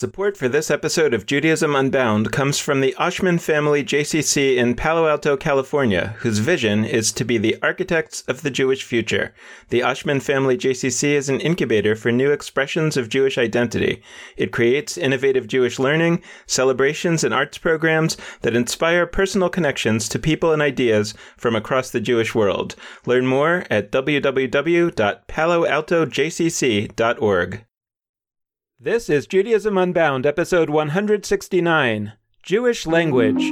Support for this episode of Judaism Unbound comes from the Oshman Family JCC in Palo Alto, California, whose vision is to be the architects of the Jewish future. The Oshman Family JCC is an incubator for new expressions of Jewish identity. It creates innovative Jewish learning, celebrations, and arts programs that inspire personal connections to people and ideas from across the Jewish world. Learn more at www.paloaltojcc.org. This is Judaism Unbound, episode 169 Jewish Language.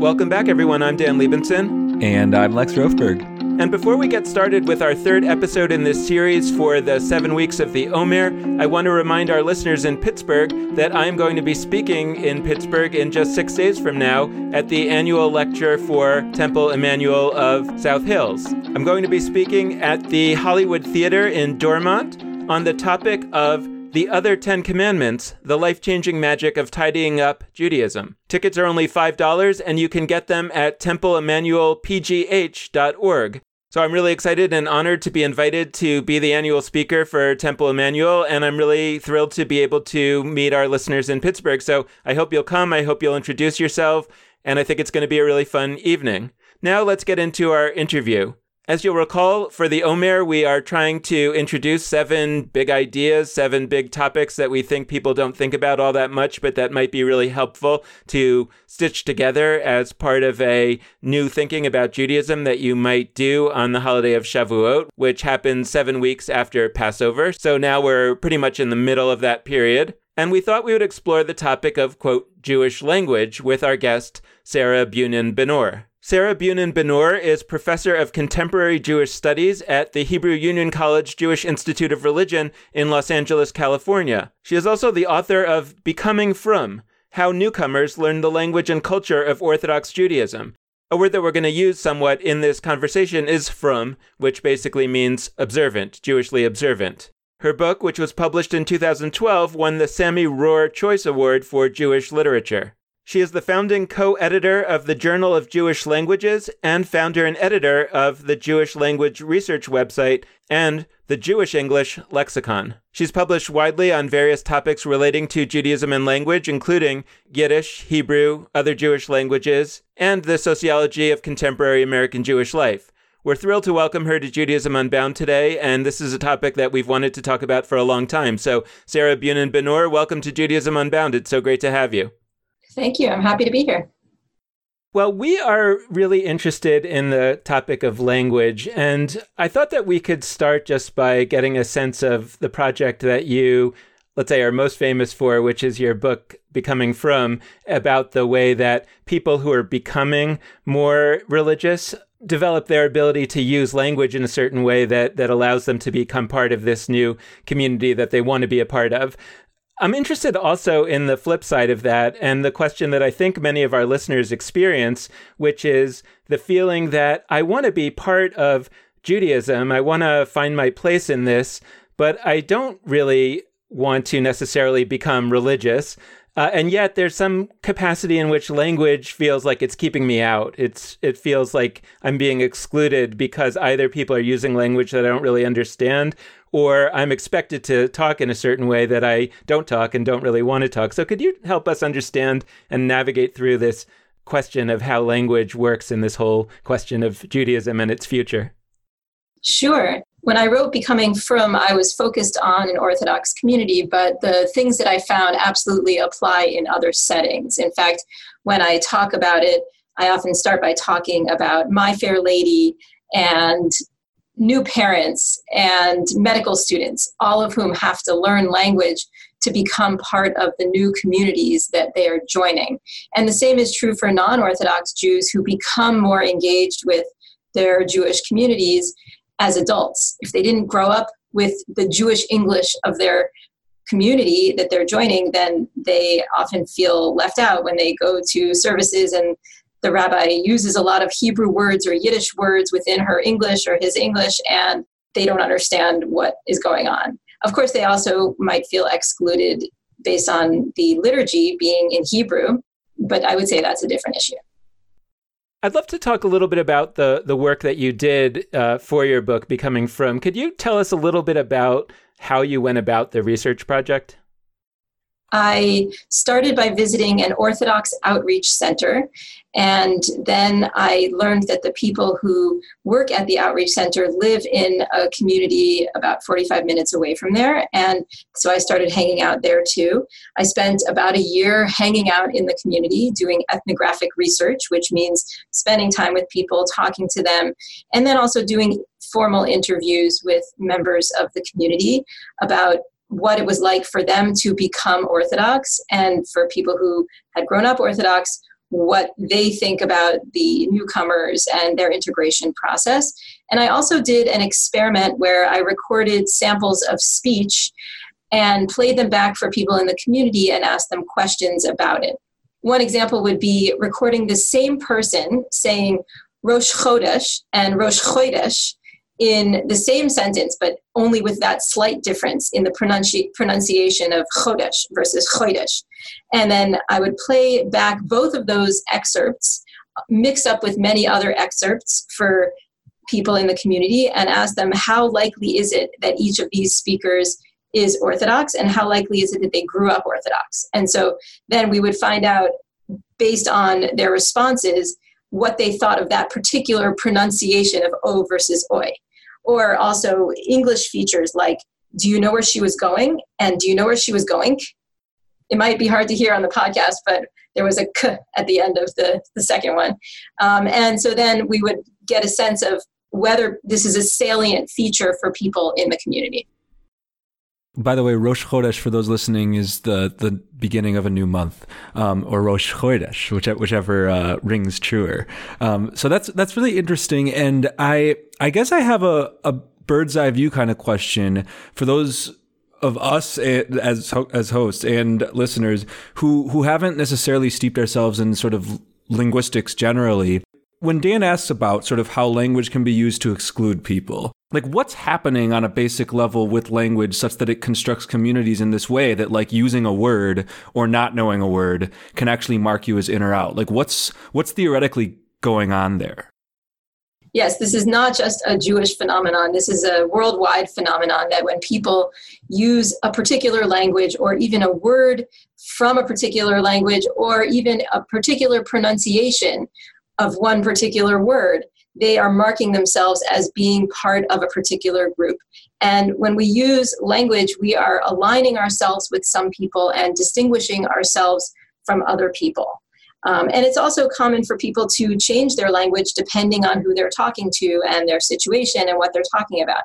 Welcome back, everyone. I'm Dan Libenson. And I'm Lex Rofeberg. And before we get started with our third episode in this series for the seven weeks of the Omer, I want to remind our listeners in Pittsburgh that I'm going to be speaking in Pittsburgh in just six days from now at the annual lecture for Temple Emanuel of South Hills. I'm going to be speaking at the Hollywood Theater in Dormont on the topic of the Other Ten Commandments, the life changing magic of tidying up Judaism. Tickets are only $5 and you can get them at templeemmanuelpgh.org. So I'm really excited and honored to be invited to be the annual speaker for Temple Emanuel, and I'm really thrilled to be able to meet our listeners in Pittsburgh. So I hope you'll come. I hope you'll introduce yourself, and I think it's going to be a really fun evening. Now let's get into our interview. As you'll recall, for the Omer, we are trying to introduce seven big ideas, seven big topics that we think people don't think about all that much, but that might be really helpful to stitch together as part of a new thinking about Judaism that you might do on the holiday of Shavuot, which happens seven weeks after Passover. So now we're pretty much in the middle of that period. And we thought we would explore the topic of, quote, Jewish language with our guest, Sarah Bunin Benor. Sarah Bunin Benor is professor of contemporary Jewish studies at the Hebrew Union College Jewish Institute of Religion in Los Angeles, California. She is also the author of Becoming Frum How Newcomers Learn the Language and Culture of Orthodox Judaism. A word that we're going to use somewhat in this conversation is from, which basically means observant, Jewishly observant. Her book, which was published in 2012, won the Sami Rohr Choice Award for Jewish Literature. She is the founding co editor of the Journal of Jewish Languages and founder and editor of the Jewish Language Research website and the Jewish English Lexicon. She's published widely on various topics relating to Judaism and language, including Yiddish, Hebrew, other Jewish languages, and the sociology of contemporary American Jewish life. We're thrilled to welcome her to Judaism Unbound today, and this is a topic that we've wanted to talk about for a long time. So, Sarah Bunin Benor, welcome to Judaism Unbound. It's so great to have you. Thank you. I'm happy to be here. Well, we are really interested in the topic of language, and I thought that we could start just by getting a sense of the project that you, let's say, are most famous for, which is your book, Becoming Frum, about the way that people who are becoming more religious develop their ability to use language in a certain way that, that allows them to become part of this new community that they want to be a part of. I'm interested also in the flip side of that and the question that I think many of our listeners experience, which is the feeling that I want to be part of Judaism. I want to find my place in this, but I don't really want to necessarily become religious. Uh, and yet there's some capacity in which language feels like it's keeping me out. It's it feels like I'm being excluded because either people are using language that I don't really understand or I'm expected to talk in a certain way that I don't talk and don't really want to talk. So, could you help us understand and navigate through this question of how language works in this whole question of Judaism and its future? Sure. When I wrote Becoming Frum, I was focused on an Orthodox community, but the things that I found absolutely apply in other settings. In fact, when I talk about it, I often start by talking about My Fair Lady and new parents and medical students, all of whom have to learn language to become part of the new communities that they are joining. And the same is true for non Orthodox Jews who become more engaged with their Jewish communities as adults. If they didn't grow up with the Jewish English of their community that they're joining, then they often feel left out when they go to services and the rabbi uses a lot of Hebrew words or Yiddish words within her English or his English, and they don't understand what is going on. Of course, they also might feel excluded based on the liturgy being in Hebrew, but I would say that's a different issue. I'd love to talk a little bit about the the work that you did uh, for your book, Becoming Frum. Could you tell us a little bit about how you went about the research project? I started by visiting an Orthodox outreach center. And then I learned that the people who work at the outreach center live in a community about 45 minutes away from there. And so I started hanging out there too. I spent about a year hanging out in the community doing ethnographic research, which means spending time with people, talking to them, and then also doing formal interviews with members of the community about what it was like for them to become Orthodox and for people who had grown up Orthodox, what they think about the newcomers and their integration process. And I also did an experiment where I recorded samples of speech and played them back for people in the community and asked them questions about it. One example would be recording the same person saying Rosh Chodesh and Rosh Chodesh in the same sentence, but only with that slight difference in the pronunci- pronunciation of chodesh versus chodesh. And then I would play back both of those excerpts, mix up with many other excerpts for people in the community, and ask them how likely is it that each of these speakers is Orthodox, and how likely is it that they grew up Orthodox. And so then we would find out, based on their responses, what they thought of that particular pronunciation of O versus Oi or also English features like, do you know where she was going? And do you know where she was going? It might be hard to hear on the podcast, but there was a k at the end of the, the second one. Um, and so then we would get a sense of whether this is a salient feature for people in the community. By the way, Rosh Chodesh, for those listening, is the, the beginning of a new month, um, or Rosh Chodesh, whichever, whichever uh, rings truer. Um, so that's that's really interesting, and I I guess I have a, a bird's eye view kind of question for those of us eh, as as hosts and listeners who who haven't necessarily steeped ourselves in sort of linguistics generally. When Dan asks about sort of how language can be used to exclude people, like what's happening on a basic level with language such that it constructs communities in this way that like using a word or not knowing a word can actually mark you as in or out? Like what's what's theoretically going on there? Yes this is not just a jewish phenomenon. This is a worldwide phenomenon that when people use a particular language or even a word from a particular language or even a particular pronunciation of one particular word they are marking themselves as being part of a particular group. And when we use language, we are aligning ourselves with some people and distinguishing ourselves from other people. Um, and it's also common for people to change their language depending on who they're talking to and their situation and what they're talking about.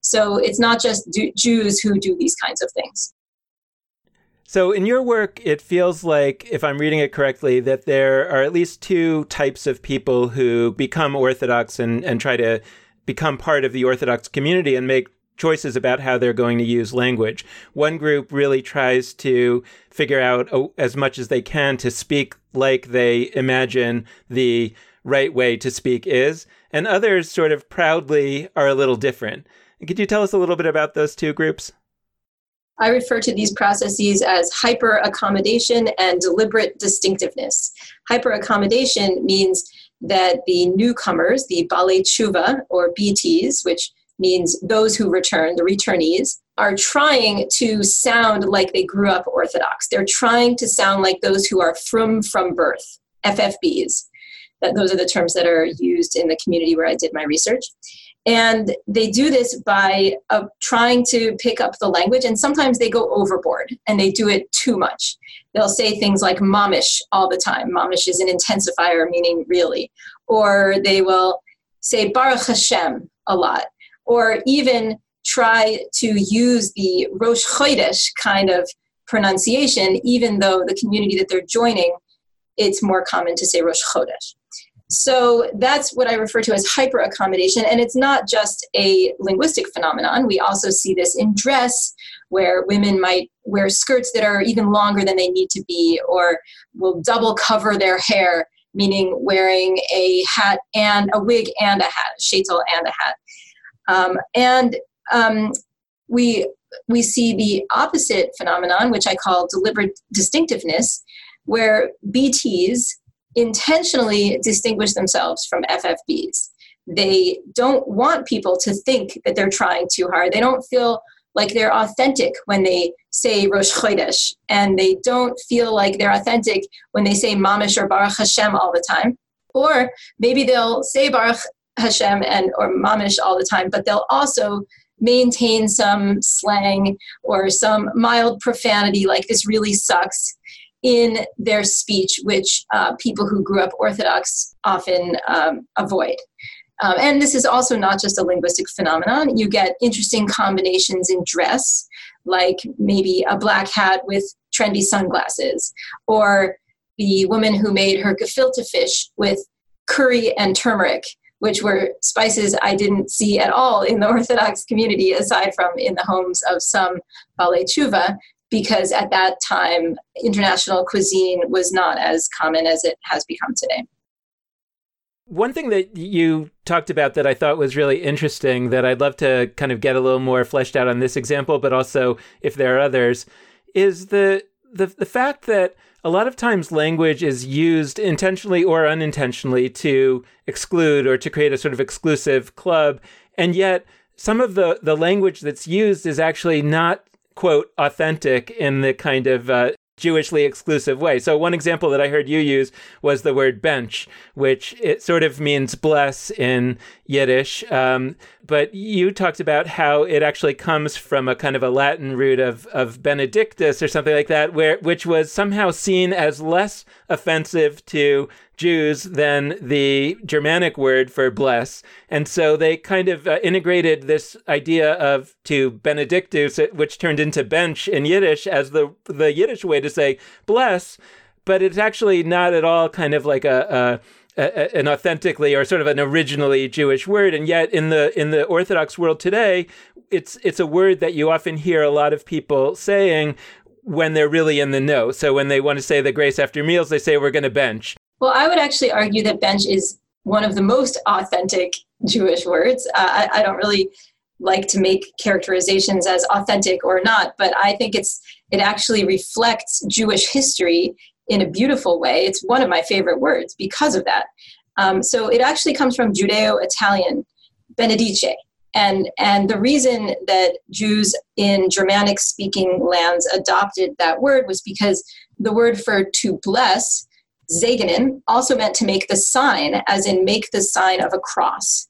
So it's not just Jews who do these kinds of things. So, in your work, it feels like, if I'm reading it correctly, that there are at least two types of people who become Orthodox and, and try to become part of the Orthodox community and make choices about how they're going to use language. One group really tries to figure out oh, as much as they can to speak like they imagine the right way to speak is, and others sort of proudly are a little different. Could you tell us a little bit about those two groups? I refer to these processes as hyper accommodation and deliberate distinctiveness. Hyper accommodation means that the newcomers, the Balei Tshuva or BTs, which means those who return, the returnees, are trying to sound like they grew up Orthodox. They're trying to sound like those who are frum from birth, FFBs. That those are the terms that are used in the community where I did my research. And they do this by uh, trying to pick up the language, and sometimes they go overboard and they do it too much. They'll say things like mamish all the time. Mamish is an intensifier, meaning really. Or they will say Baruch Hashem a lot. Or even try to use the Rosh Chodesh kind of pronunciation, even though the community that they're joining, it's more common to say Rosh Chodesh. So that's what I refer to as hyper accommodation. And it's not just a linguistic phenomenon. We also see this in dress, where women might wear skirts that are even longer than they need to be, or will double cover their hair, meaning wearing a hat and a wig and a hat, a sheitel and a hat. Um, and um, we we see the opposite phenomenon, which I call deliberate distinctiveness, where BTs intentionally distinguish themselves from FFBs. They don't want people to think that they're trying too hard. They don't feel like they're authentic when they say Rosh Chodesh, and they don't feel like they're authentic when they say Mamish or Baruch Hashem all the time. Or maybe they'll say Baruch Hashem and or Mamish all the time, but they'll also maintain some slang or some mild profanity, like this really sucks, in their speech, which uh, people who grew up Orthodox often um, avoid. Um, and this is also not just a linguistic phenomenon. You get interesting combinations in dress, like maybe a black hat with trendy sunglasses, or the woman who made her gefilte fish with curry and turmeric, which were spices I didn't see at all in the Orthodox community, aside from in the homes of some Tshuva, because at that time, international cuisine was not as common as it has become today. One thing that you talked about that I thought was really interesting that I'd love to kind of get a little more fleshed out on this example, but also if there are others, is the the, the fact that a lot of times language is used intentionally or unintentionally to exclude or to create a sort of exclusive club. And yet, some of the, the language that's used is actually not, quote, authentic in the kind of uh, Jewishly exclusive way. So one example that I heard you use was the word bench, which it sort of means bless in Yiddish. Um, but you talked about how it actually comes from a kind of a Latin root of, of benedictus or something like that, where which was somehow seen as less offensive to Jews than the Germanic word for bless. And so they kind of uh, integrated this idea of to benedictus, which turned into bench in Yiddish, as the, the Yiddish way to say bless. But it's actually not at all kind of like a, a, an authentically or sort of an originally Jewish word, and yet in the in the Orthodox world today, it's it's a word that you often hear a lot of people saying when they're really in the know. So when they want to say the grace after meals, they say we're going to bench. Well, I would actually argue that bench is one of the most authentic Jewish words. Uh, I, I, don't really like to make characterizations as authentic or not, but I think it's it actually reflects Jewish history in a beautiful way. It's one of my favorite words because of that. Um, so it actually comes from Judeo-Italian benedice, and and the reason that Jews in Germanic-speaking lands adopted that word was because the word for to bless Segnen also meant to make the sign, as in make the sign of a cross.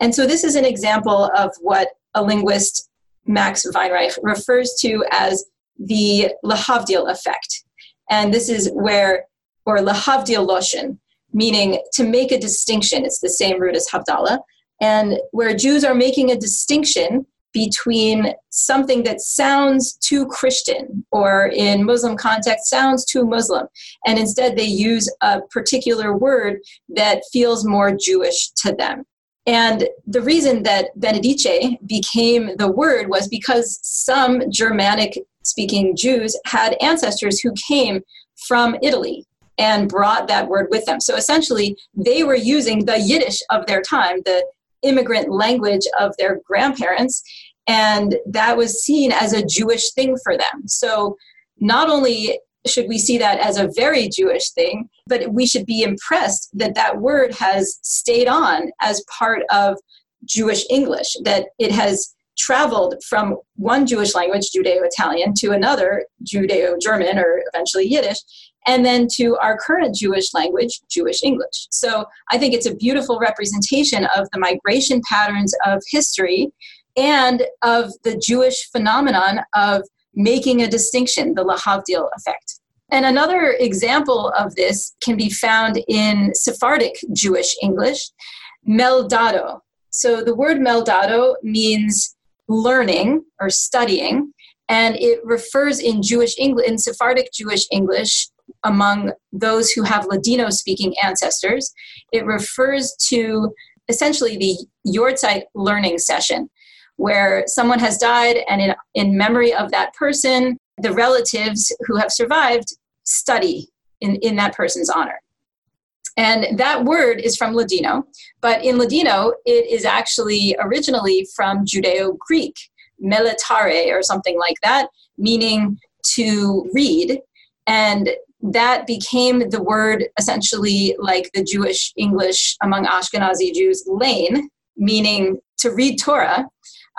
And so this is an example of what a linguist, Max Weinreich, refers to as the Lahavdil effect. And this is where, or Lahavdil Loshen, meaning to make a distinction. It's the same root as Havdalah. And where Jews are making a distinction between something that sounds too Christian or in Muslim context sounds too Muslim. And instead, they use a particular word that feels more Jewish to them. And the reason that Benedice became the word was because some Germanic speaking Jews had ancestors who came from Italy and brought that word with them. So essentially, they were using the Yiddish of their time, the immigrant language of their grandparents, and that was seen as a Jewish thing for them. So not only should we see that as a very Jewish thing, but we should be impressed that that word has stayed on as part of Jewish English, that it has traveled from one Jewish language, Judeo Italian, to another, Judeo German or eventually Yiddish, and then to our current Jewish language, Jewish English. So I think it's a beautiful representation of the migration patterns of history and of the Jewish phenomenon of making a distinction, the Lahavdil effect. And another example of this can be found in Sephardic Jewish English, meldado. So the word meldado means learning or studying, and it refers in Jewish English, in Sephardic Jewish English, among those who have Ladino speaking ancestors, it refers to essentially the Yortzeit learning session, where someone has died and in, in memory of that person, the relatives who have survived study in, in that person's honor. And that word is from Ladino, but in Ladino, it is actually originally from Judeo Greek, meletare, or something like that, meaning to read. And that became the word essentially like the Jewish English among Ashkenazi Jews, lane, meaning to read Torah.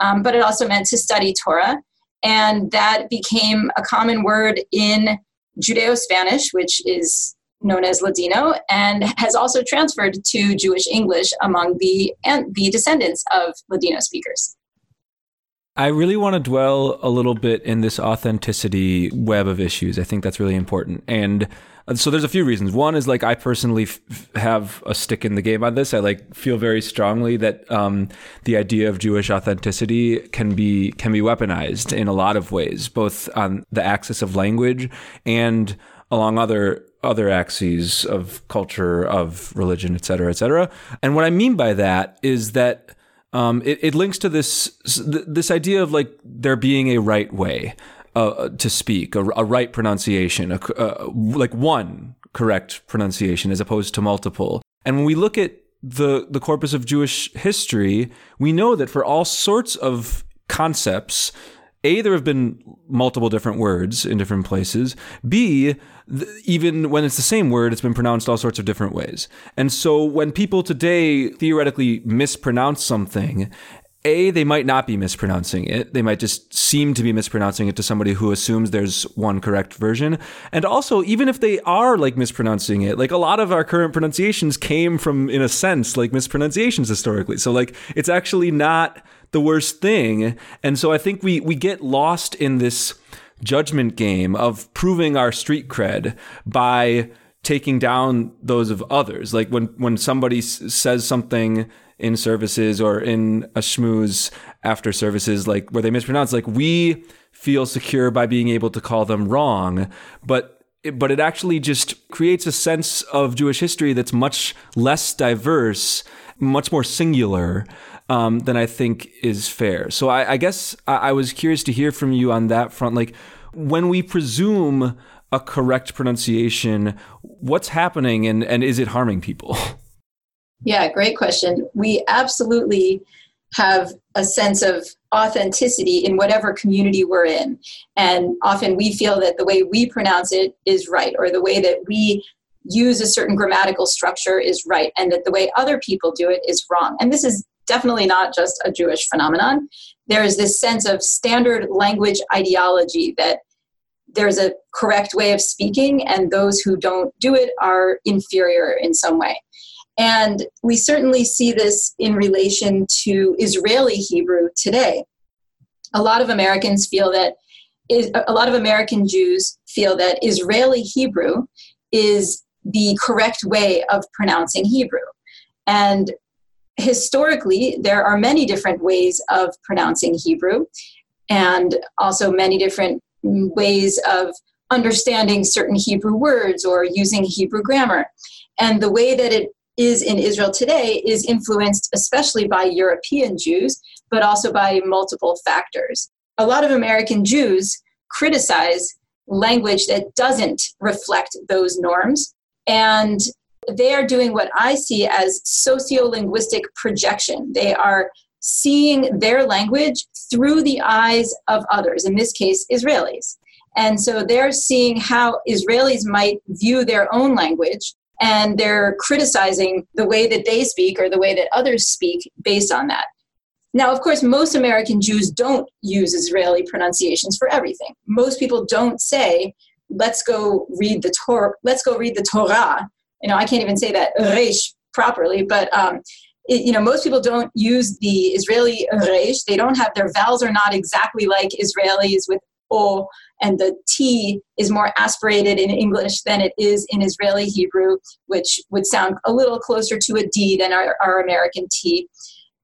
Um, but it also meant to study Torah. And that became a common word in Judeo Spanish, which is known as Ladino, and has also transferred to Jewish English among the, and the descendants of Ladino speakers. I really want to dwell a little bit in this authenticity web of issues. I think that's really important. And so there's a few reasons. One is like I personally f- have a stick in the game on this. I like feel very strongly that um, the idea of Jewish authenticity can be can be weaponized in a lot of ways, both on the axis of language and along other other axes of culture, of religion, et cetera, et cetera. And what I mean by that is that um, it, it, links to this this idea of like there being a right way uh, to speak, a, a right pronunciation, a, uh, like one correct pronunciation as opposed to multiple. And when we look at the the corpus of Jewish history, we know that for all sorts of concepts, a, there have been multiple different words in different places. B, th- even when it's the same word, it's been pronounced all sorts of different ways. And so when people today theoretically mispronounce something, a, they might not be mispronouncing it. They might just seem to be mispronouncing it to somebody who assumes there's one correct version. And also, even if they are like mispronouncing it, like a lot of our current pronunciations came from, in a sense, like mispronunciations historically. So, like, it's actually not the worst thing. And so I think we we get lost in this judgment game of proving our street cred by taking down those of others. Like when when somebody s- says something in services or in a schmooze after services, like where they mispronounce, like we feel secure by being able to call them wrong, but but it actually just creates a sense of Jewish history that's much less diverse, much more singular, um, than I think is fair. So I, I guess I, I was curious to hear from you on that front. Like when we presume a correct pronunciation, what's happening and, and is it harming people? Yeah, great question. We absolutely have a sense of authenticity in whatever community we're in. And often we feel that the way we pronounce it is right, or the way that we use a certain grammatical structure is right, and that the way other people do it is wrong. And this is definitely not just a Jewish phenomenon. There is this sense of standard language ideology that there's a correct way of speaking, and those who don't do it are inferior in some way. And we certainly see this in relation to Israeli Hebrew today. A lot of Americans feel that, a lot of American Jews feel that Israeli Hebrew is the correct way of pronouncing Hebrew. And historically, there are many different ways of pronouncing Hebrew and also many different ways of understanding certain Hebrew words or using Hebrew grammar. And the way that it is in Israel today is influenced especially by European Jews, but also by multiple factors. A lot of American Jews criticize language that doesn't reflect those norms. And they are doing what I see as sociolinguistic projection. They are seeing their language through the eyes of others, in this case, Israelis. And so they're seeing how Israelis might view their own language and they're criticizing the way that they speak or the way that others speak based on that. Now, of course, most American Jews don't use Israeli pronunciations for everything. Most people don't say, let's go read the Torah, let's go read the Torah you know, I can't even say that reish properly, but um, it, you know, most people don't use the Israeli reish. They don't have their vowels are not exactly like Israelis with o, and the t is more aspirated in English than it is in Israeli Hebrew, which would sound a little closer to a d than our, our American t.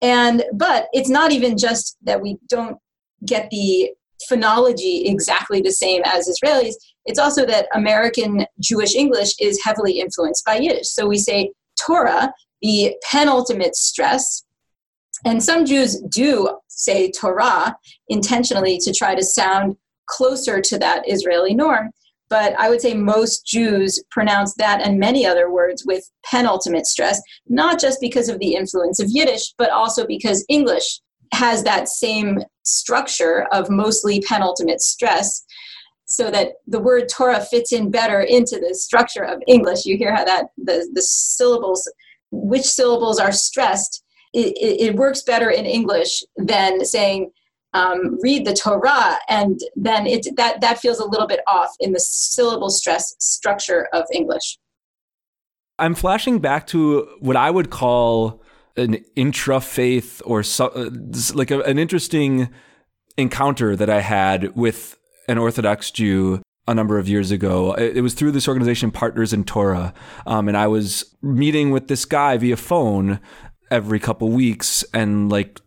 And but it's not even just that we don't get the phonology exactly the same as Israelis. It's also that American Jewish English is heavily influenced by Yiddish. So we say Torah, the penultimate stress. And some Jews do say Torah intentionally to try to sound closer to that Israeli norm. But I would say most Jews pronounce that and many other words with penultimate stress, not just because of the influence of Yiddish, but also because English has that same structure of mostly penultimate stress so that the word Torah fits in better into the structure of English. You hear how that the, the syllables, which syllables are stressed, it, it, works better in English than saying um, read the Torah, and then it that that feels a little bit off in the syllable stress structure of English. I'm flashing back to what I would call an intra faith or so, uh, like a, an interesting encounter that I had with an Orthodox Jew a number of years ago. It was through this organization, Partners in Torah, um, and I was meeting with this guy via phone every couple weeks and like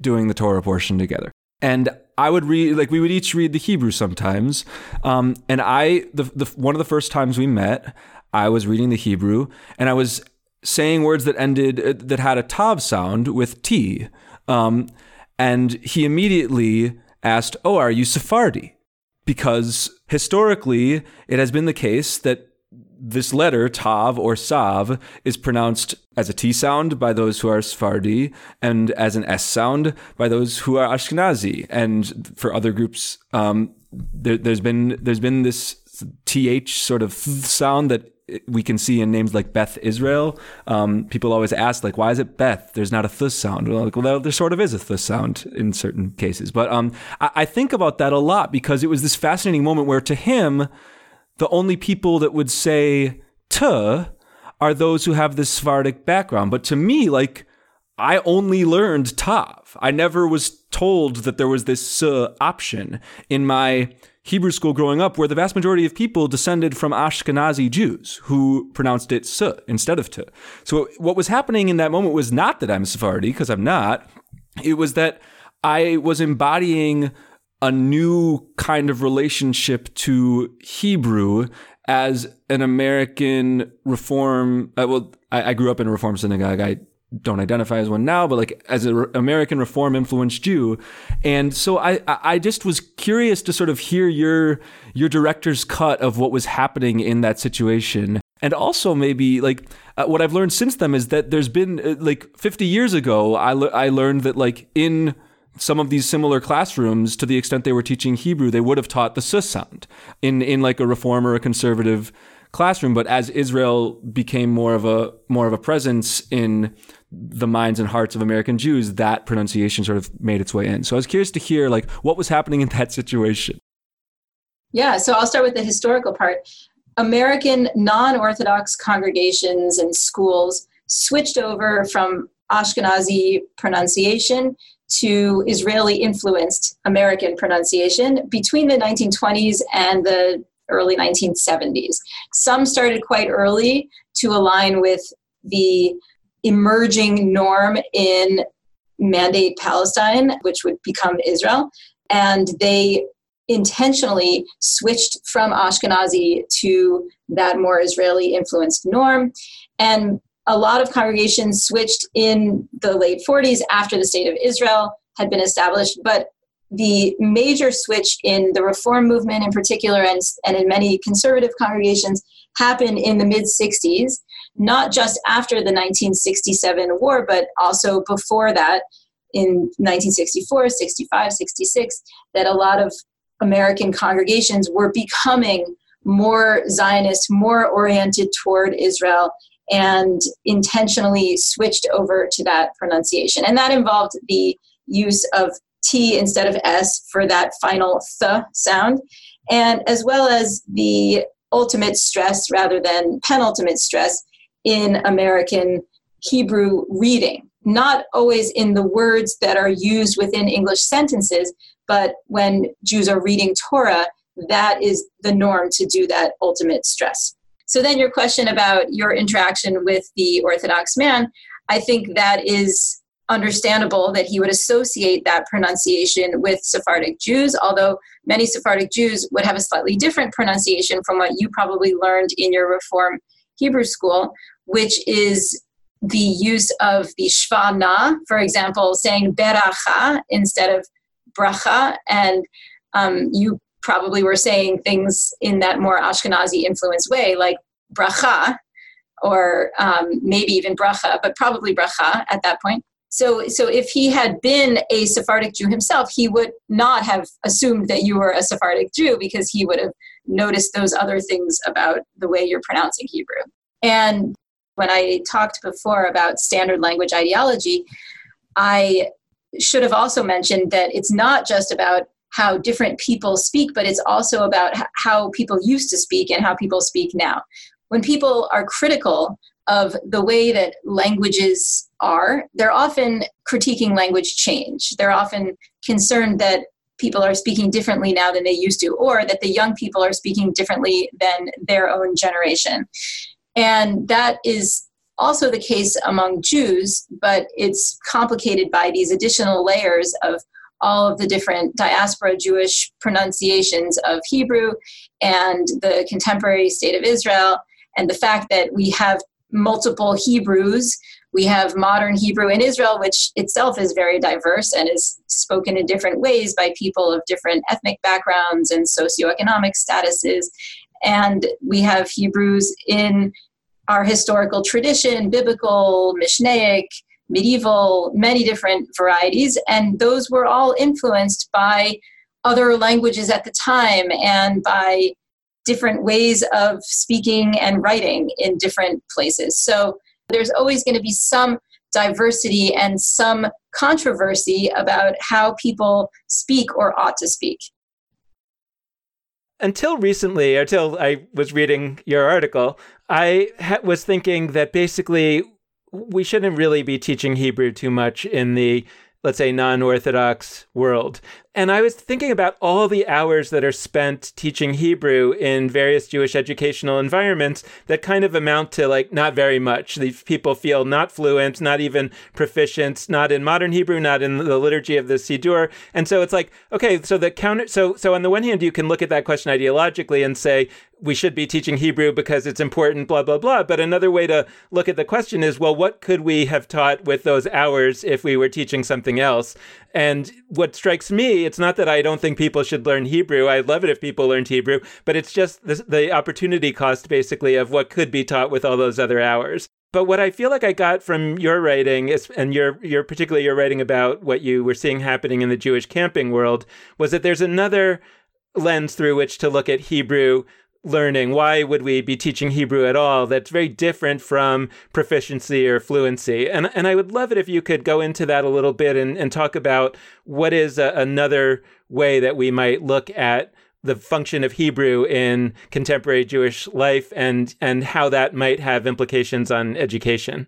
doing the Torah portion together. And I would read like we would each read the Hebrew sometimes. Um, and I the, the one of the first times we met, I was reading the Hebrew and I was saying words that ended uh, that had a tav sound with t. Um, and he immediately asked, "Oh, are you Sephardi?" Because historically, it has been the case that this letter, Tav or Sav, is pronounced as a T sound by those who are Sephardi and as an S sound by those who are Ashkenazi. And for other groups, um, there, has been there's been this th sort of sound that we can see in names like Beth Israel. Um, people always ask, like, why is it Beth? There's not a th sound. Well, like, well, there sort of is a th sound in certain cases. But um, I, I think about that a lot because it was this fascinating moment where to him, the only people that would say "t" are those who have this Sephardic background. But to me, like, I only learned tav. I never was told that there was this uh, option in my Hebrew school growing up, where the vast majority of people descended from Ashkenazi Jews who pronounced it "s" instead of "t." So what was happening in that moment was not that I'm Sephardi, because I'm not. It was that I was embodying a new kind of relationship to Hebrew as an American reform. Uh, well, I, I, grew up in a reform synagogue. I don't identify as one now, but like as an American reform influenced Jew. And so I, I just was curious to sort of hear your, your director's cut of what was happening in that situation. And also maybe like uh, what I've learned since then is that there's been uh, like 50 years ago, I, le- I learned that like in some of these similar classrooms, to the extent they were teaching Hebrew, they would have taught the sus sound in in like a reform or a conservative classroom. But as Israel became more of a more of a presence in the minds and hearts of American Jews, that pronunciation sort of made its way in. So I was curious to hear like what was happening in that situation. Yeah, so I'll start with the historical part. American non-Orthodox congregations and schools switched over from Ashkenazi pronunciation to Israeli influenced American pronunciation between the 1920s and the early 1970s. Some started quite early to align with the emerging norm in Mandate Palestine, which would become Israel. And they intentionally switched from Ashkenazi to that more Israeli influenced norm. And a lot of congregations switched in the late 40s after the state of Israel had been established, but the major switch in the reform movement in particular and, and in many conservative congregations happened in the mid 60s, not just after the 1967 war, but also before that in 1964, 65, 66, that a lot of American congregations were becoming more Zionist, more oriented toward Israel, and intentionally switched over to that pronunciation. And that involved the use of T instead of S for that final th sound, and as well as the ultimate stress rather than penultimate stress in American Hebrew reading. Not always in the words that are used within English sentences, but when Jews are reading Torah, that is the norm to do that ultimate stress. So then your question about your interaction with the Orthodox man, I think that is understandable that he would associate that pronunciation with Sephardic Jews, although many Sephardic Jews would have a slightly different pronunciation from what you probably learned in your Reform Hebrew school, which is the use of the shva shvana, for example, saying beracha instead of bracha, and um, you probably were saying things in that more Ashkenazi influenced way, like bracha, or um, maybe even bracha, but probably bracha at that point. So, so if he had been a Sephardic Jew himself, he would not have assumed that you were a Sephardic Jew because he would have noticed those other things about the way you're pronouncing Hebrew. And When I talked before about standard language ideology, I should have also mentioned that it's not just about how different people speak, but it's also about how people used to speak and how people speak now. When people are critical of the way that languages are, they're often critiquing language change. They're often concerned that people are speaking differently now than they used to, or that the young people are speaking differently than their own generation. And that is also the case among Jews, but it's complicated by these additional layers of all of the different diaspora Jewish pronunciations of Hebrew and the contemporary state of Israel, and the fact that we have multiple Hebrews. We have modern Hebrew in Israel, which itself is very diverse and is spoken in different ways by people of different ethnic backgrounds and socioeconomic statuses. And we have Hebrews in our historical tradition, biblical, Mishnaic, medieval, many different varieties, and those were all influenced by other languages at the time and by different ways of speaking and writing in different places. So there's always going to be some diversity and some controversy about how people speak or ought to speak until recently, or until I was reading your article, I was thinking that basically we shouldn't really be teaching Hebrew too much in the let's say, non Orthodox world. And I was thinking about all the hours that are spent teaching Hebrew in various Jewish educational environments that kind of amount to like not very much. These people feel not fluent, not even proficient, not in modern Hebrew, not in the liturgy of the Siddur. And so it's like, okay, so the counter, so, so on the one hand, you can look at that question ideologically and say, we should be teaching Hebrew because it's important, blah, blah, blah. But another way to look at the question is, well, what could we have taught with those hours if we were teaching something else? And what strikes me, it's not that I don't think people should learn Hebrew. I'd love it if people learned Hebrew, but it's just the, the opportunity cost, basically, of what could be taught with all those other hours. But what I feel like I got from your writing is, and your, your particularly your writing about what you were seeing happening in the Jewish camping world, was that there's another lens through which to look at Hebrew learning. Why would we be teaching Hebrew at all? That's very different from proficiency or fluency. And and I would love it if you could go into that a little bit and, and talk about what is a, another way that we might look at the function of Hebrew in contemporary Jewish life and and how that might have implications on education.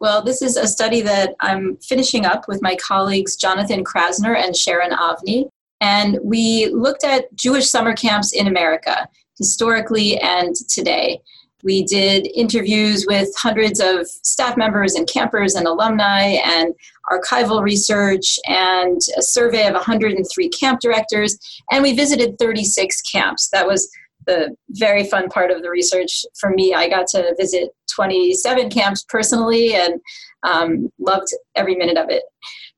Well, this is a study that I'm finishing up with my colleagues Jonathan Krasner and Sharon Avni. And we looked at Jewish summer camps in America historically and today. We did interviews with hundreds of staff members and campers and alumni and archival research and a survey of 103 camp directors. And we visited 36 camps. That was the very fun part of the research for me. I got to visit 27 camps personally and um, loved every minute of it.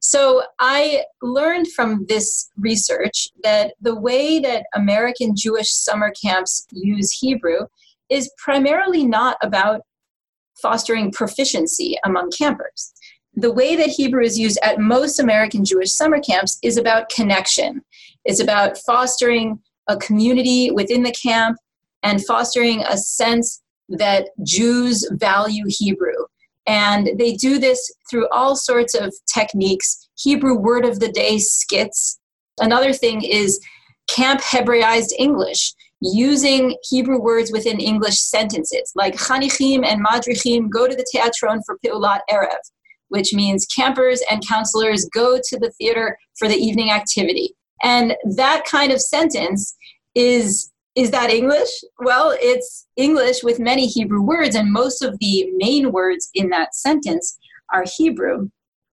So I learned from this research that the way that American Jewish summer camps use Hebrew is primarily not about fostering proficiency among campers. The way that Hebrew is used at most American Jewish summer camps is about connection. It's about fostering a community within the camp and fostering a sense that Jews value Hebrew and they do this through all sorts of techniques Hebrew word of the day skits. Another thing is camp Hebraized English, using Hebrew words within English sentences, like Chanichim and Madrichim go to the Teatron for Peulat Erev, which means campers and counselors go to the theater for the evening activity. And that kind of sentence is is that English? Well, it's English with many Hebrew words, and most of the main words in that sentence are Hebrew.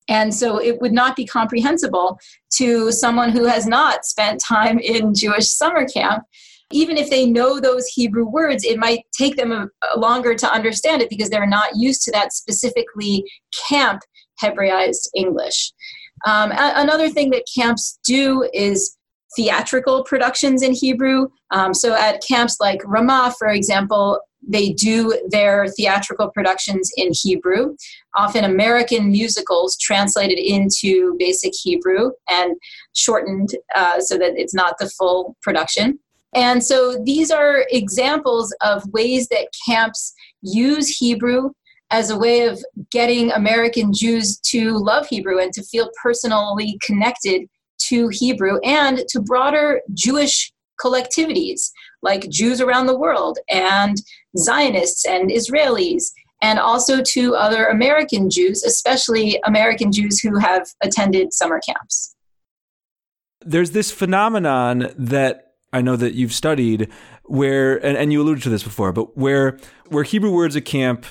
And so it would not be comprehensible to someone who has not spent time in Jewish summer camp. Even if they know those Hebrew words, it might take them a, a longer to understand it because they're not used to that specifically camp Hebraized English. Um, another thing that camps do is theatrical productions in Hebrew. Um, so at camps like Ramah, for example, they do their theatrical productions in Hebrew, often American musicals translated into basic Hebrew and shortened uh, so that it's not the full production. And so these are examples of ways that camps use Hebrew as a way of getting American Jews to love Hebrew and to feel personally connected to Hebrew and to broader Jewish collectivities like Jews around the world and Zionists and Israelis, and also to other American Jews, especially American Jews who have attended summer camps. There's this phenomenon that I know that you've studied where, and, and you alluded to this before, but where where Hebrew words at camp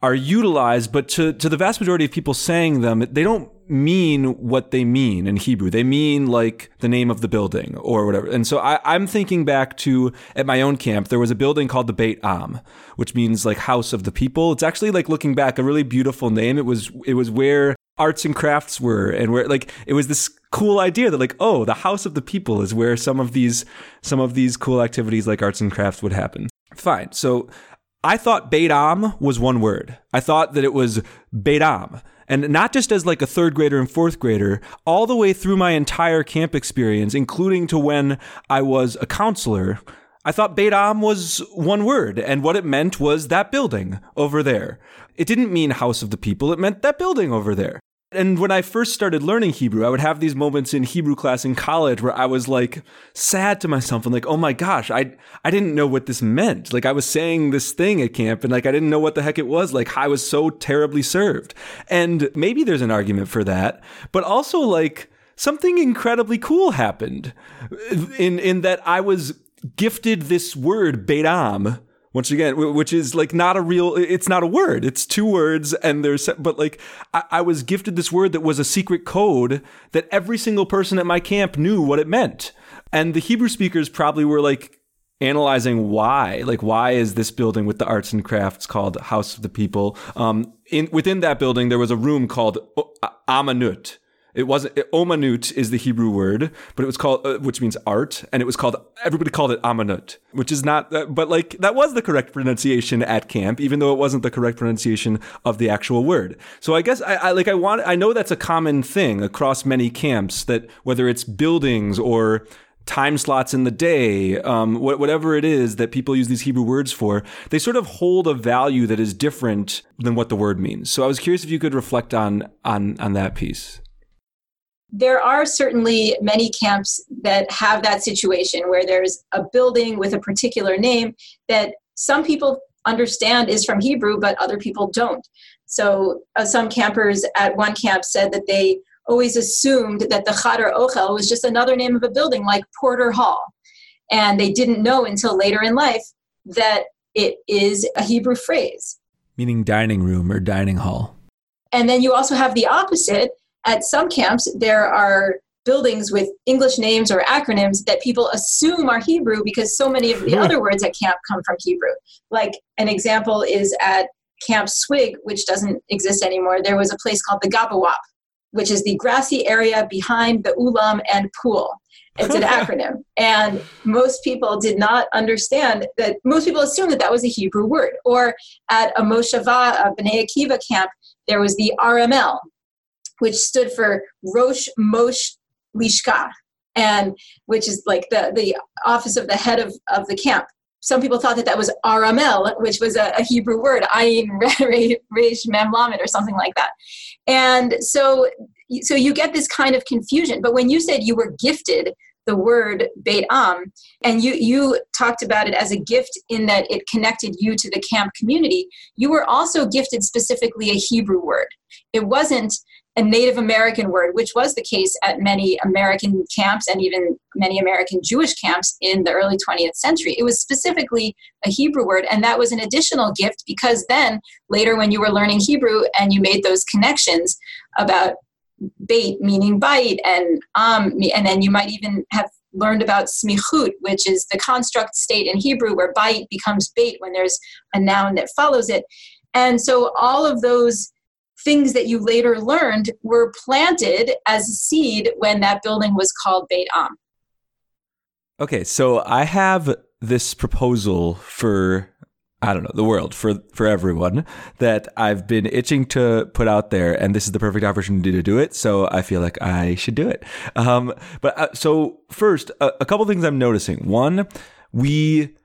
are utilized, but to, to the vast majority of people saying them, they don't mean what they mean in Hebrew. They mean like the name of the building or whatever. And so I, am thinking back to at my own camp, there was a building called the Beit Am, which means like house of the people. It's actually like looking back, a really beautiful name. It was it was where arts and crafts were and where like it was this cool idea that like oh the house of the people is where some of these some of these cool activities like arts and crafts would happen fine so I thought Beit Am was one word. I thought that it was Beit Am. And not just as like a third grader and fourth grader, all the way through my entire camp experience, including to when I was a counselor, I thought Beit Am was one word, and what it meant was that building over there. It didn't mean house of the people, it meant that building over there. And when I first started learning Hebrew, I would have these moments in Hebrew class in college where I was like sad to myself and like, oh my gosh, I I didn't know what this meant. Like I was saying this thing at camp and like I didn't know what the heck it was. Like I was so terribly served. And maybe there's an argument for that, but also like something incredibly cool happened in in that I was gifted this word Beit Am once again which is like not a real it's not a word. It's two words and there's but like I, I, was gifted this word that was a secret code that every single person at my camp knew what it meant. And the hebrew speakers probably were like analyzing why like why is this building with the arts and crafts called house of the people? Um in within that building there was a room called amanut it wasn't omanut is the Hebrew word, but it was called uh, which means art, and it was called everybody called it amanut, which is not. Uh, but like that was the correct pronunciation at camp, even though it wasn't the correct pronunciation of the actual word. So I guess I, I like I want I know that's a common thing across many camps that whether it's buildings or time slots in the day, um, whatever it is that people use these Hebrew words for, they sort of hold a value that is different than what the word means. So I was curious if you could reflect on on on that piece there are certainly many camps that have that situation where there's a building with a particular name that some people understand is from Hebrew, but other people don't. So uh, some campers at one camp said that they always assumed that the Chadar Ochel was just another name of a building like Porter Hall. And they didn't know until later in life that it is a Hebrew phrase. Meaning dining room or dining hall. And then you also have the opposite at some camps, there are buildings with English names or acronyms that people assume are Hebrew because so many of the hmm. other words at camp come from Hebrew. Like an example is at Camp Swig, which doesn't exist anymore, there was a place called the Gabawap, which is the grassy area behind the ulam and pool. It's an acronym. And most people did not understand that, most people assumed that that was a Hebrew word. Or at a Moshava, a B'nai Akiva camp, there was the RML, which stood for Rosh Moshe Lishka, and which is like the, the office of the head of, of the camp. Some people thought that that was Aramel, which was a, a Hebrew word, Ayin Reish Mem or something like that. And so, so you get this kind of confusion. But when you said you were gifted the word Beit Am, and you you talked about it as a gift in that it connected you to the camp community. You were also gifted specifically a Hebrew word. It wasn't a Native American word, which was the case at many American camps and even many American Jewish camps in the early 20th century. It was specifically a Hebrew word, and that was an additional gift because then later, when you were learning Hebrew and you made those connections about bait meaning bite and um and then you might even have learned about smichut which is the construct state in hebrew where bite becomes bait when there's a noun that follows it and so all of those things that you later learned were planted as a seed when that building was called Beit Am. Okay, so I have this proposal for I don't know the world for for everyone that I've been itching to put out there, and this is the perfect opportunity to do it. So I feel like I should do it. Um, but uh, so first, a, a couple things I'm noticing. One, we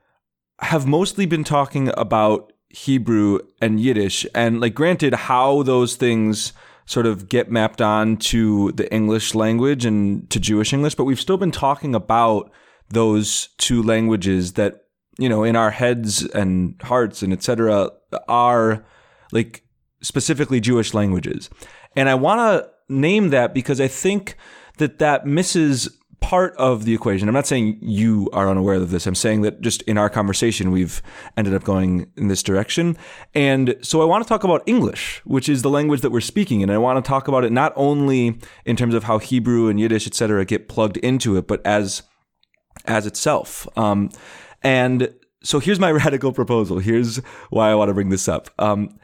have mostly been talking about Hebrew and Yiddish, and like granted, how those things sort of get mapped on to the English language and to Jewish English, but we've still been talking about those two languages that you know in our heads and hearts and etc are like specifically Jewish languages. And I want to name that because I think that that misses part of the equation. I'm not saying you are unaware of this. I'm saying that just in our conversation, we've ended up going in this direction. And so I want to talk about English, which is the language that we're speaking. And I want to talk about it not only in terms of how Hebrew and Yiddish, et cetera, get plugged into it, but as, as itself. Um, and so here's my radical proposal. Here's why I want to bring this up. Um,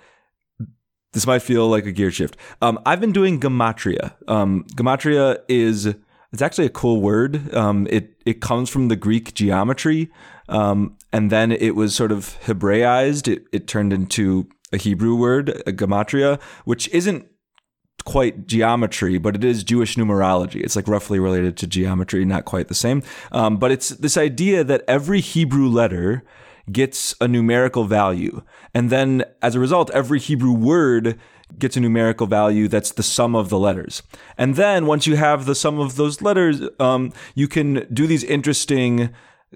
this might feel like a gear shift. Um, I've been doing gematria. Um, gematria is it's actually a cool word. Um, it it comes from the Greek geometry, um, and then it was sort of Hebraized. It it turned into a Hebrew word, a gematria, which isn't quite geometry, but it is Jewish numerology. It's like roughly related to geometry, not quite the same. Um, but it's this idea that every Hebrew letter gets a numerical value. And then as a result, every Hebrew word gets a numerical value that's the sum of the letters. And then once you have the sum of those letters, um, you can do these interesting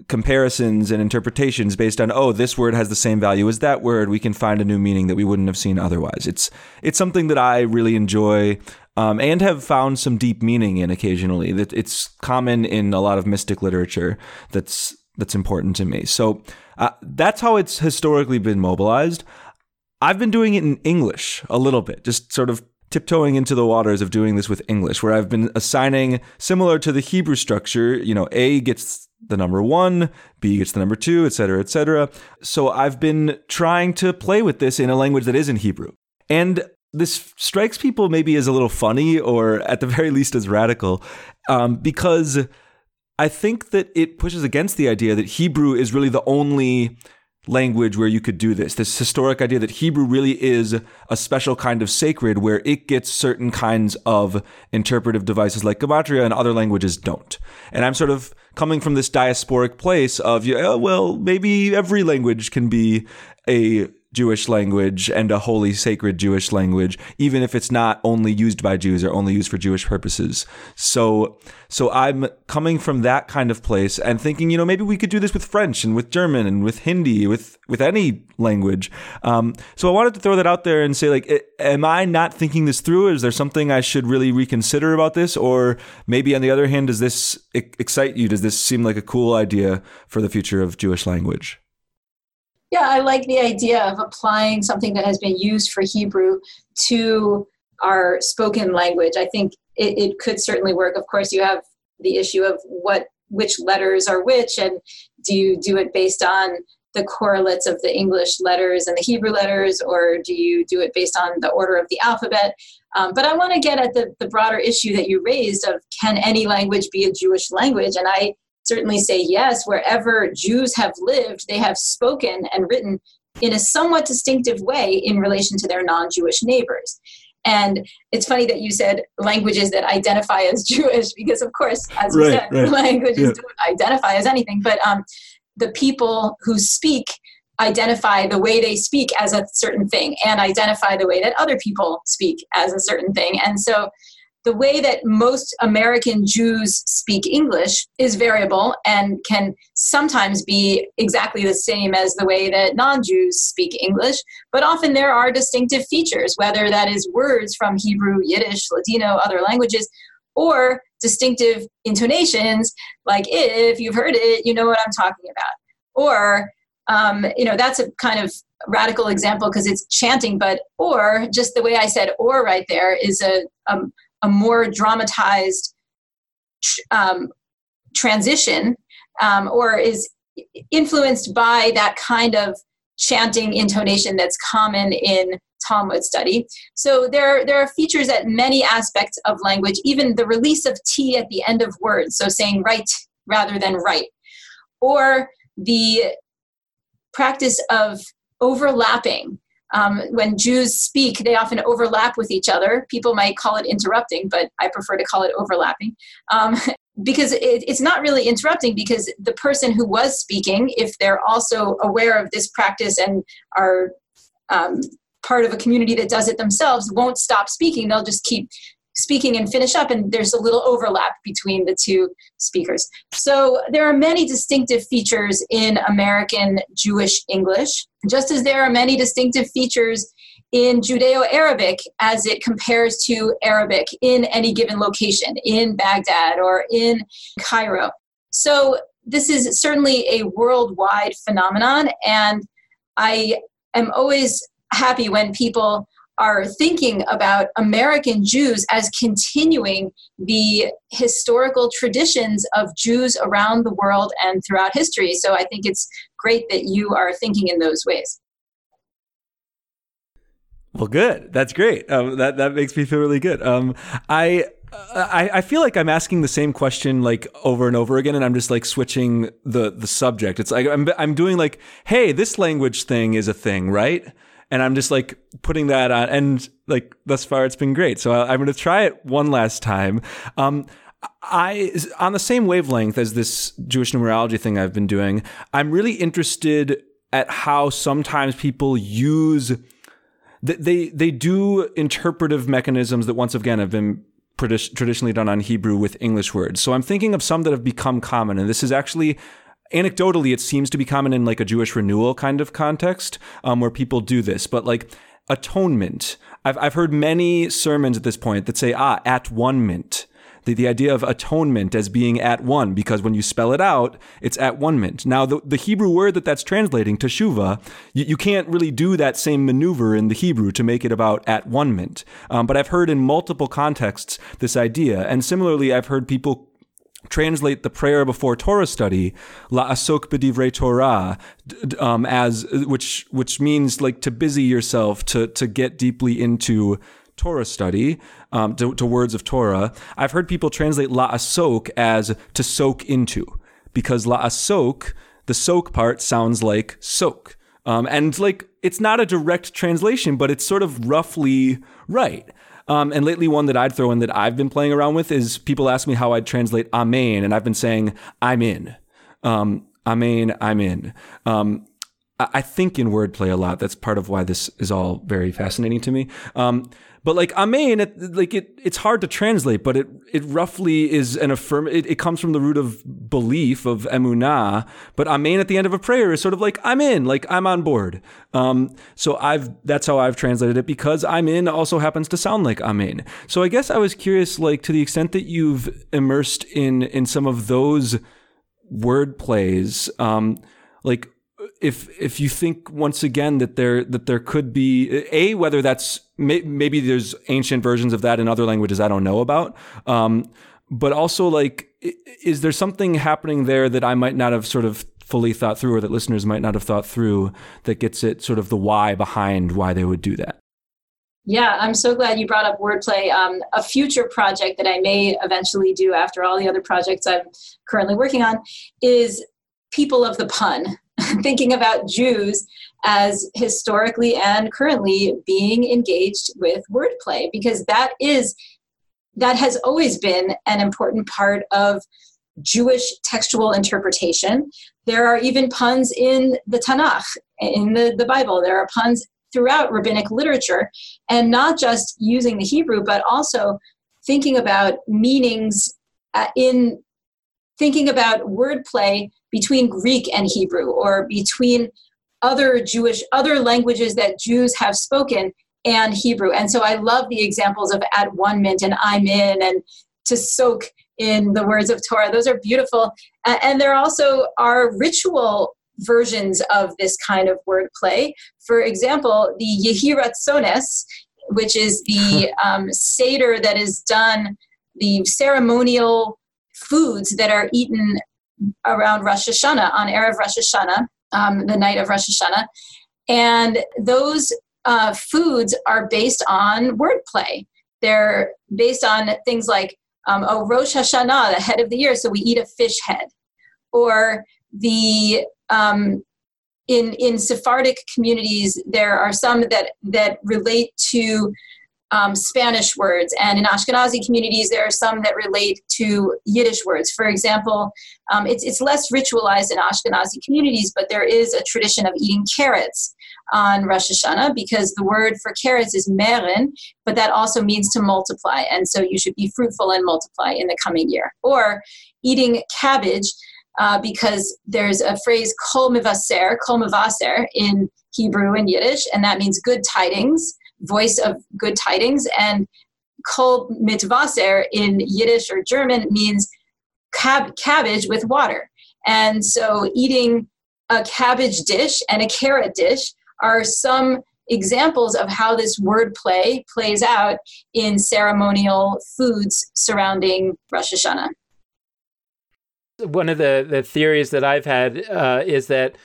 comparisons and interpretations based on oh this word has the same value as that word. We can find a new meaning that we wouldn't have seen otherwise. It's it's something that i really enjoy um, and have found some deep meaning in occasionally. That it's common in a lot of mystic literature that's that's important to me. So uh, that's how it's historically been mobilized i've been doing it in english a little bit just sort of tiptoeing into the waters of doing this with English, where I've been assigning similar to the Hebrew structure, you know, A gets the number one, B gets the number two, et cetera, et cetera. So I've been trying to play with this in a language that isn't Hebrew. And this strikes people maybe as a little funny or at the very least as radical um, because I think that it pushes against the idea that Hebrew is really the only language where you could do this. This historic idea that Hebrew really is a special kind of sacred where it gets certain kinds of interpretive devices like Gematria and other languages don't. And I'm sort of coming from this diasporic place of, yeah, well, maybe every language can be a Jewish language and a holy, sacred Jewish language, even if it's not only used by Jews or only used for Jewish purposes. So, so I'm coming from that kind of place and thinking, you know, maybe we could do this with French and with German and with Hindi, with with any language. Um, so I wanted to throw that out there and say, like, am I not thinking this through? Is there something I should really reconsider about this? Or maybe on the other hand, does this excite you? Does this seem like a cool idea for the future of Jewish language? Yeah, I like the idea of applying something that has been used for Hebrew to our spoken language. I think it, it could certainly work. Of course, you have the issue of what which letters are which, and do you do it based on the correlates of the English letters and the Hebrew letters, or do you do it based on the order of the alphabet? Um, but I want to get at the, the broader issue that you raised of can any language be a Jewish language? And I certainly say yes. Wherever Jews have lived, they have spoken and written in a somewhat distinctive way in relation to their non Jewish neighbors. And it's funny that you said languages that identify as Jewish, because of course, as you said, right. languages yeah. don't identify as anything. But um, the people who speak identify the way they speak as a certain thing and identify the way that other people speak as a certain thing. And so the way that most American Jews speak English is variable and can sometimes be exactly the same as the way that non Jews speak English, but often there are distinctive features, whether that is words from Hebrew, Yiddish, Ladino, other languages, or distinctive intonations, like if you've heard it, you know what I'm talking about. Or, um, you know, that's a kind of radical example because it's chanting, but or just the way I said or right there is a, um, a more dramatized um, transition um, or is influenced by that kind of chanting intonation that's common in Talmud study. So there, there are features at many aspects of language, even the release of T at the end of words, so saying right rather than right, or the practice of overlapping um, when Jews speak, they often overlap with each other. People might call it interrupting, but I prefer to call it overlapping. Um, because it, it's not really interrupting because the person who was speaking, if they're also aware of this practice and are um, part of a community that does it themselves won't stop speaking. They'll just keep speaking and finish up, and there's a little overlap between the two speakers. So there are many distinctive features in American Jewish English, just as there are many distinctive features in Judeo Arabic as it compares to Arabic in any given location, in Baghdad or in Cairo. So this is certainly a worldwide phenomenon, and I am always happy when people are thinking about American Jews as continuing the historical traditions of Jews around the world and throughout history. So I think it's great that you are thinking in those ways. Well, good. That's great. Um, that that makes me feel really good. Um, I I, I feel like I'm asking the same question like over and over again, and I'm just like switching the the subject. It's like I'm I'm doing like, hey, this language thing is a thing, right? And I'm just like putting that on, and like thus far it's been great. So I'm going to try it one last time. Um, I on the same wavelength as this Jewish numerology thing I've been doing. I'm really interested at how sometimes people use they they do interpretive mechanisms that once again have been traditionally done on Hebrew with English words. So I'm thinking of some that have become common, and this is actually anecdotally it seems to be common in like a Jewish renewal kind of context um, where people do this, but like atonement. I've I've heard many sermons at this point that say ah at one mint the, the idea of atonement as being at one, because when you spell it out, it's at one mint. Now, the, the Hebrew word that that's translating, teshuva, you, you can't really do that same maneuver in the Hebrew to make it about at one mint. Um, but I've heard in multiple contexts this idea. And similarly, I've heard people translate the prayer before Torah study, la asok b'divrei Torah, um, as which which means like to busy yourself, to to get deeply into Torah study, um, to, to, words of Torah, I've heard people translate la asok as to soak into, because la asok, the soak part sounds like soak. Um, and like, it's not a direct translation, but it's sort of roughly right. Um, and lately, one that I'd throw in that I've been playing around with is people ask me how I'd translate amen, and I've been saying I'm in. Um, amen, I'm in. Um, I think in wordplay a lot. That's part of why this is all very fascinating to me. Um, but like amen, it, like it, it's hard to translate, but it it roughly is an affirm. It, it comes from the root of belief of emunah. But amen at the end of a prayer is sort of like I'm in, like I'm on board. Um, so I've that's how I've translated it because I'm in also happens to sound like amen. So I guess I was curious, like to the extent that you've immersed in in some of those word plays, um, like if if you think once again that there that there could be a whether that's may, maybe there's ancient versions of that in other languages I don't know about, um, but also like is there something happening there that I might not have sort of fully thought through or that listeners might not have thought through that gets it sort of the why behind why they would do that. Yeah, I'm so glad you brought up wordplay. Um, a future project that I may eventually do after all the other projects I'm currently working on is people of the pun. thinking about Jews as historically and currently being engaged with wordplay because that is that has always been an important part of Jewish textual interpretation. There are even puns in the Tanakh, in the, the Bible. There are puns throughout rabbinic literature, and not just using the Hebrew, but also thinking about meanings uh, in thinking about wordplay between Greek and Hebrew or between other Jewish, other languages that Jews have spoken and Hebrew. And so I love the examples of at one mint and I'm in and to soak in the words of Torah. Those are beautiful. And there also are ritual versions of this kind of wordplay. For example, the Yehi Ratzons, which is the um, Seder that is done, the ceremonial foods that are eaten around Rosh Hashanah, on Erev Rosh Hashanah, um, the night of Rosh Hashanah. And those uh, foods are based on wordplay. They're based on things like, um, oh, Rosh Hashanah, the head of the year, so we eat a fish head. Or the um, in in Sephardic communities, there are some that that relate to um, Spanish words. And in Ashkenazi communities, there are some that relate to Yiddish words. For example, um, it's, it's less ritualized in Ashkenazi communities, but there is a tradition of eating carrots on Rosh Hashanah because the word for carrots is meren, but that also means to multiply. And so you should be fruitful and multiply in the coming year. Or eating cabbage uh, because there's a phrase kol mivaser, kol mivaser in Hebrew and Yiddish, and that means good tidings, voice of good tidings. And kol mitvaser in Yiddish or German means cab- cabbage with water. And so eating a cabbage dish and a carrot dish are some examples of how this word play plays out in ceremonial foods surrounding Rosh Hashanah. One of the, the theories that I've had uh, is that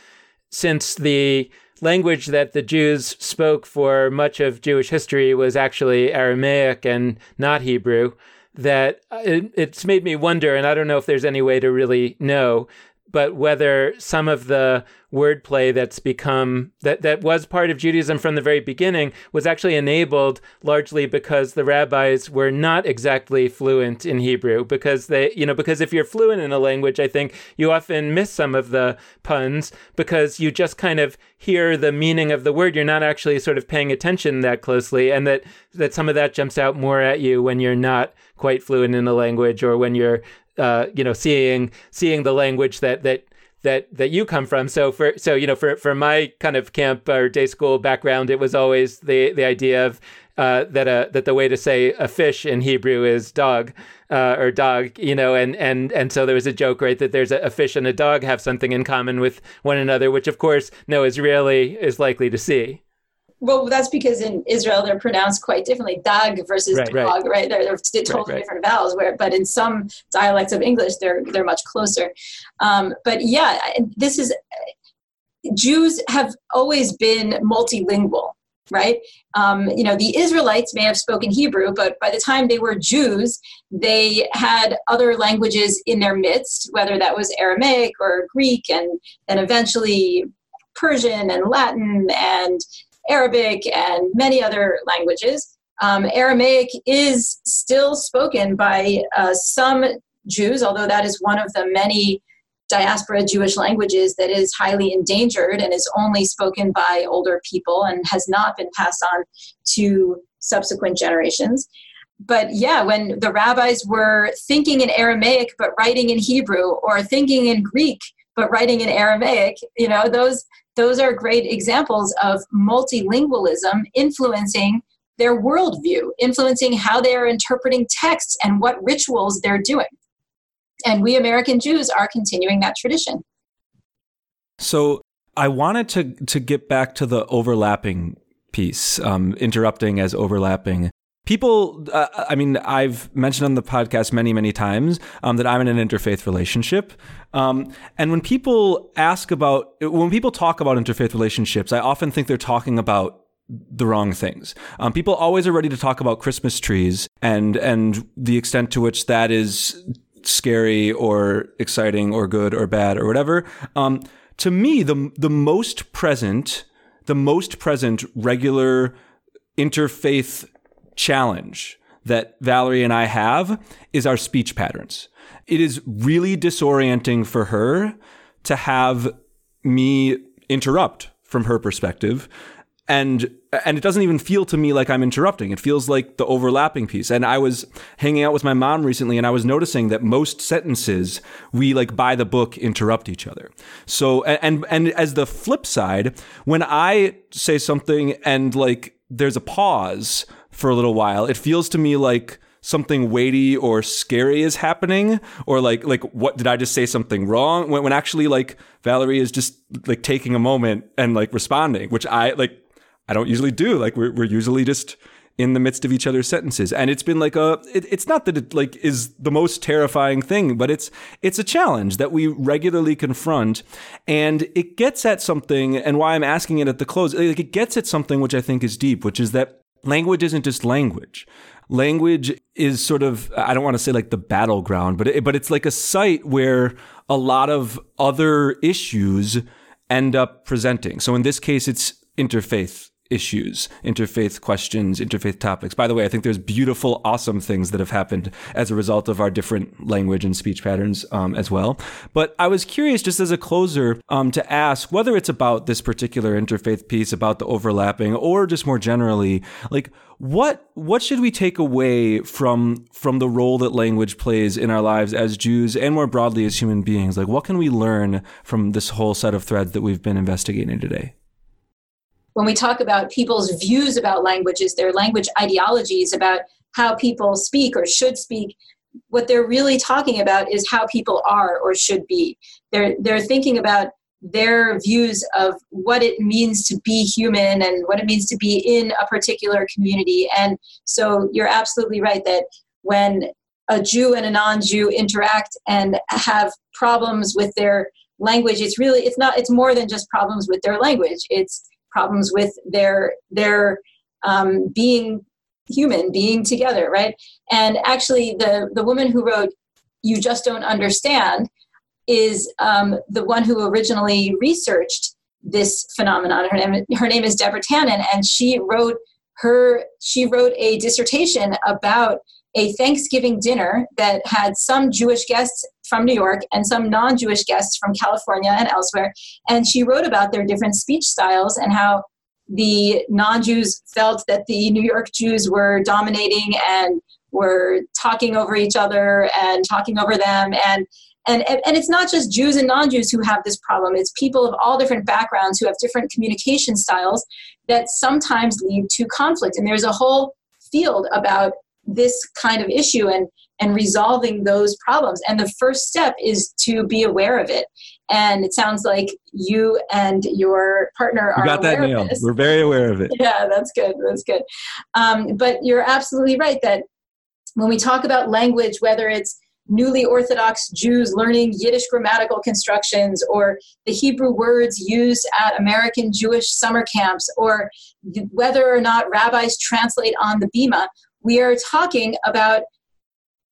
since the language that the Jews spoke for much of Jewish history was actually Aramaic and not Hebrew, that uh, it, it's made me wonder, and I don't know if there's any way to really know, but whether some of the wordplay that's become that that was part of Judaism from the very beginning was actually enabled largely because the rabbis were not exactly fluent in Hebrew because they you know because if you're fluent in a language I think you often miss some of the puns because you just kind of hear the meaning of the word. You're not actually sort of paying attention that closely and that that some of that jumps out more at you when you're not quite fluent in a language or when you're uh, you know, seeing seeing the language that that that that you come from. So for so you know, for for my kind of camp or day school background, it was always the the idea of uh, that a that the way to say a fish in Hebrew is dog uh, or dog, you know, and and and so there was a joke, right, that there's a, a, fish and a dog have something in common with one another, which of course no Israeli is likely to see. Well, that's because in Israel they're pronounced quite differently. Dag versus right, dog, right? right? They're, they're totally right, different vowels. Where, but in some dialects of English, they're they're much closer. Um, but yeah, this is Jews have always been multilingual, right? Um, you know, the Israelites may have spoken Hebrew, but by the time they were Jews, they had other languages in their midst, whether that was Aramaic or Greek, and then eventually Persian and Latin and Arabic, and many other languages. Um, Aramaic is still spoken by uh, some Jews, although that is one of the many diaspora Jewish languages that is highly endangered and is only spoken by older people and has not been passed on to subsequent generations. But yeah, when the rabbis were thinking in Aramaic but writing in Hebrew, or thinking in Greek but writing in Aramaic, you know, those those are great examples of multilingualism influencing their worldview, influencing how they are interpreting texts and what rituals they're doing. And we American Jews are continuing that tradition. So I wanted to to get back to the overlapping piece, um, interrupting as overlapping people uh, i mean i've mentioned on the podcast many many times um, that i'm in an interfaith relationship um, and when people ask about when people talk about interfaith relationships i often think they're talking about the wrong things. Um, people always are ready to talk about Christmas trees and and the extent to which that is scary or exciting or good or bad or whatever. Um, to me, the the most present, the most present regular interfaith challenge that Valerie and I have is our speech patterns. It is really disorienting for her to have me interrupt from her perspective and and it doesn't even feel to me like I'm interrupting. It feels like the overlapping piece. And I was hanging out with my mom recently and I was noticing that most sentences we like by the book interrupt each other. So and and as the flip side, when I say something and like there's a pause, for a little while. It feels to me like something weighty or scary is happening or like like what did i just say something wrong? When, when actually like valerie is just like taking a moment and like responding which i like i don't usually do. Like we're, we're usually just in the midst of each other's sentences. And it's been like a it, it's not that it like is the most terrifying thing but it's it's a challenge that we regularly confront. And it gets at something and why i'm asking it at the close like it gets at something which i think is deep which is that language isn't just language. Language is sort of, I don't want to say like the battleground, but it, but it's like a site where a lot of other issues end up presenting. So in this case, it's interfaith issues, interfaith questions, interfaith topics. By the way, I think there's beautiful, awesome things that have happened as a result of our different language and speech patterns um, as well. But I was curious, just as a closer, um, to ask whether it's about this particular interfaith piece, about the overlapping, or just more generally, like what what should we take away from from the role that language plays in our lives as Jews and more broadly as human beings? Like, what can we learn from this whole set of threads that we've been investigating today? When we talk about people's views about languages, their language ideologies about how people speak or should speak, what they're really talking about is how people are or should be. They're they're thinking about their views of what it means to be human and what it means to be in a particular community. And so you're absolutely right that when a Jew and a non-Jew interact and have problems with their language, it's really it's not it's more than just problems with their language. It's problems with their their um, being human, being together, right? And actually, the the woman who wrote "You Just Don't Understand" is um, the one who originally researched this phenomenon. Her name her name is Deborah Tannen, and she wrote her she wrote a dissertation about a Thanksgiving dinner that had some Jewish guests from New York and some non Jewish guests from California and elsewhere. And she wrote about their different speech styles and how the non Jews felt that the New York Jews were dominating and were talking over each other and talking over them. And and, and it's not just Jews and non Jews who have this problem, it's people of all different backgrounds who have different communication styles that sometimes lead to conflict. And there's a whole field about this kind of issue and and resolving those problems. And the first step is to be aware of it. And it sounds like you and your partner are you got that nailed. we're very aware of it. Yeah that's good. That's good. Um, but you're absolutely right that when we talk about language whether it's newly Orthodox Jews learning Yiddish grammatical constructions, or the Hebrew words used at American Jewish summer camps, or whether or not rabbis translate on the Bima we are talking about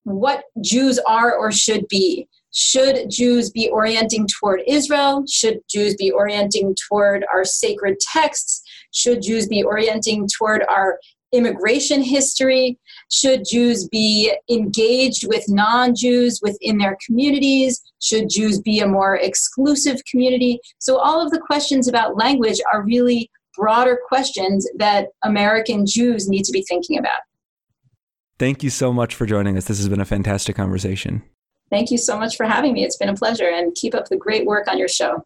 what Jews are or should be. Should Jews be orienting toward Israel? Should Jews be orienting toward our sacred texts? Should Jews be orienting toward our immigration history? Should Jews be engaged with non Jews within their communities? Should Jews be a more exclusive community? So, all of the questions about language are really broader questions that American Jews need to be thinking about. Thank you so much for joining us. This has been a fantastic conversation. Thank you so much for having me. It's been a pleasure, and keep up the great work on your show.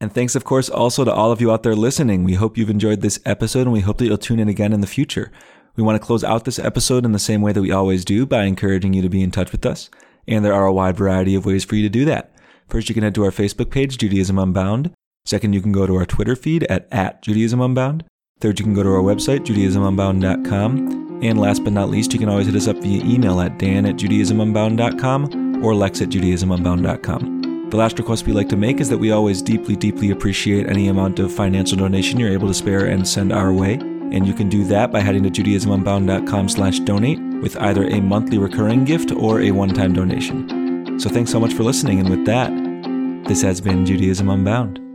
And thanks, of course, also to all of you out there listening. We hope you've enjoyed this episode, and we hope that you'll tune in again in the future. We want to close out this episode in the same way that we always do by encouraging you to be in touch with us. And there are a wide variety of ways for you to do that. First, you can head to our Facebook page, Judaism Unbound. Second, you can go to our Twitter feed at, at Judaism Unbound. Third, you can go to our website, judaismunbound.com. And last but not least, you can always hit us up via email at dan at judaismunbound.com or lex at judaismunbound.com. The last request we like to make is that we always deeply, deeply appreciate any amount of financial donation you're able to spare and send our way. And you can do that by heading to judaismunbound.com slash donate with either a monthly recurring gift or a one-time donation. So thanks so much for listening. And with that, this has been Judaism Unbound.